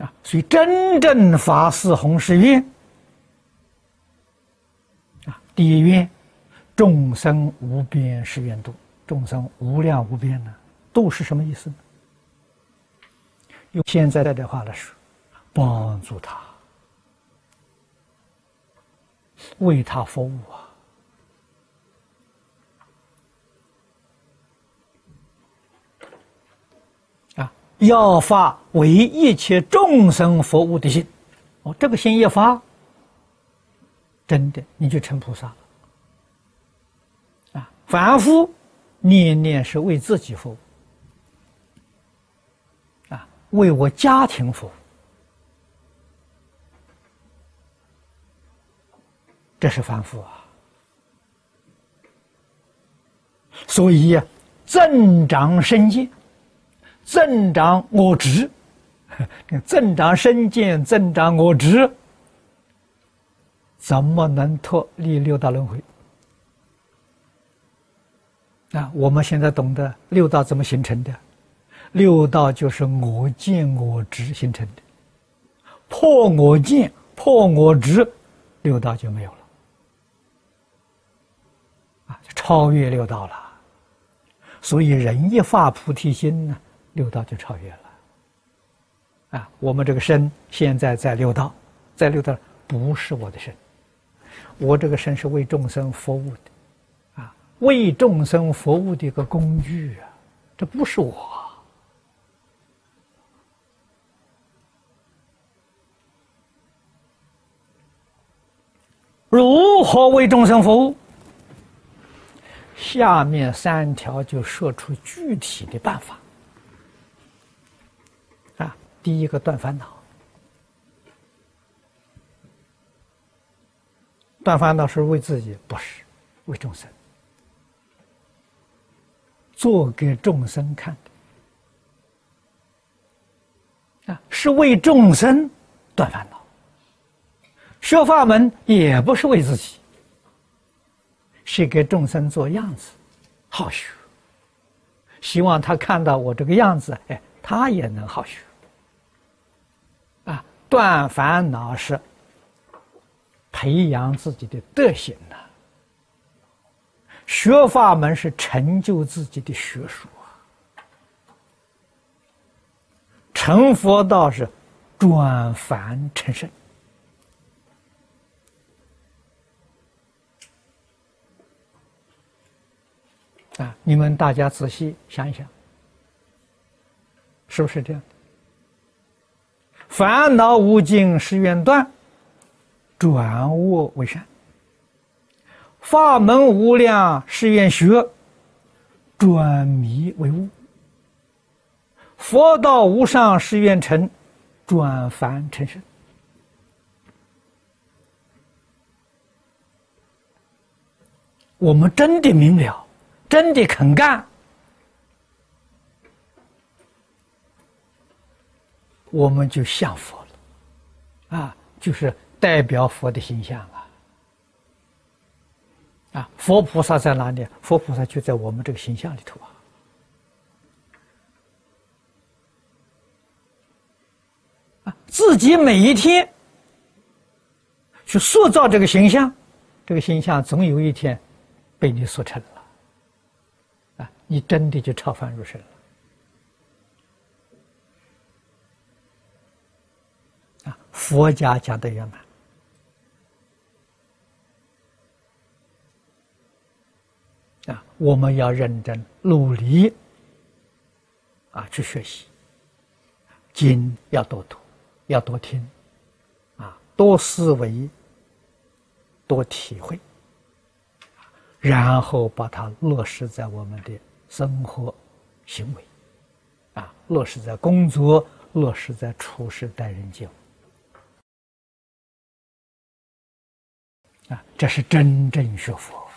啊，所以真正法师弘誓愿啊，第一愿众生无边誓愿度，众生无量无边呢，度是什么意思呢？用现在的话来说，帮助他，为他服务啊。要发为一切众生服务的心，哦，这个心一发，真的你就成菩萨了。啊，凡夫念念是为自己服务，啊，为我家庭服务，这是凡夫啊。所以增长身见。增长我执，增长身见，增长我执，怎么能脱离六道轮回？啊，我们现在懂得六道怎么形成的？六道就是我见我执形成的，破我见，破我执，六道就没有了，啊，就超越六道了。所以人一发菩提心呢？六道就超越了，啊！我们这个身现在在六道，在六道不是我的身，我这个身是为众生服务的，啊，为众生服务的一个工具啊，这不是我。如何为众生服务？下面三条就说出具体的办法。第一个断烦恼，断烦恼是为自己，不是为众生，做给众生看的啊，是为众生断烦恼。学法门也不是为自己，是给众生做样子，好学。希望他看到我这个样子，哎，他也能好学。断烦恼是培养自己的德行呐，学法门是成就自己的学术，成佛道是转凡成圣啊！你们大家仔细想一想，是不是这样？烦恼无尽誓愿断，转恶为善；法门无量誓愿学，转迷为悟；佛道无上誓愿成，转凡成圣。我们真的明了，真的肯干。我们就像佛了，啊，就是代表佛的形象啊，啊，佛菩萨在哪里？佛菩萨就在我们这个形象里头啊，啊，自己每一天去塑造这个形象，这个形象总有一天被你塑成了，啊，你真的就超凡入圣了。佛家讲的圆满啊！我们要认真努力啊，去学习经要多读，要多听啊，多思维，多体会，然后把它落实在我们的生活行为啊，落实在工作，落实在处事待人接物。啊，这是真正学佛。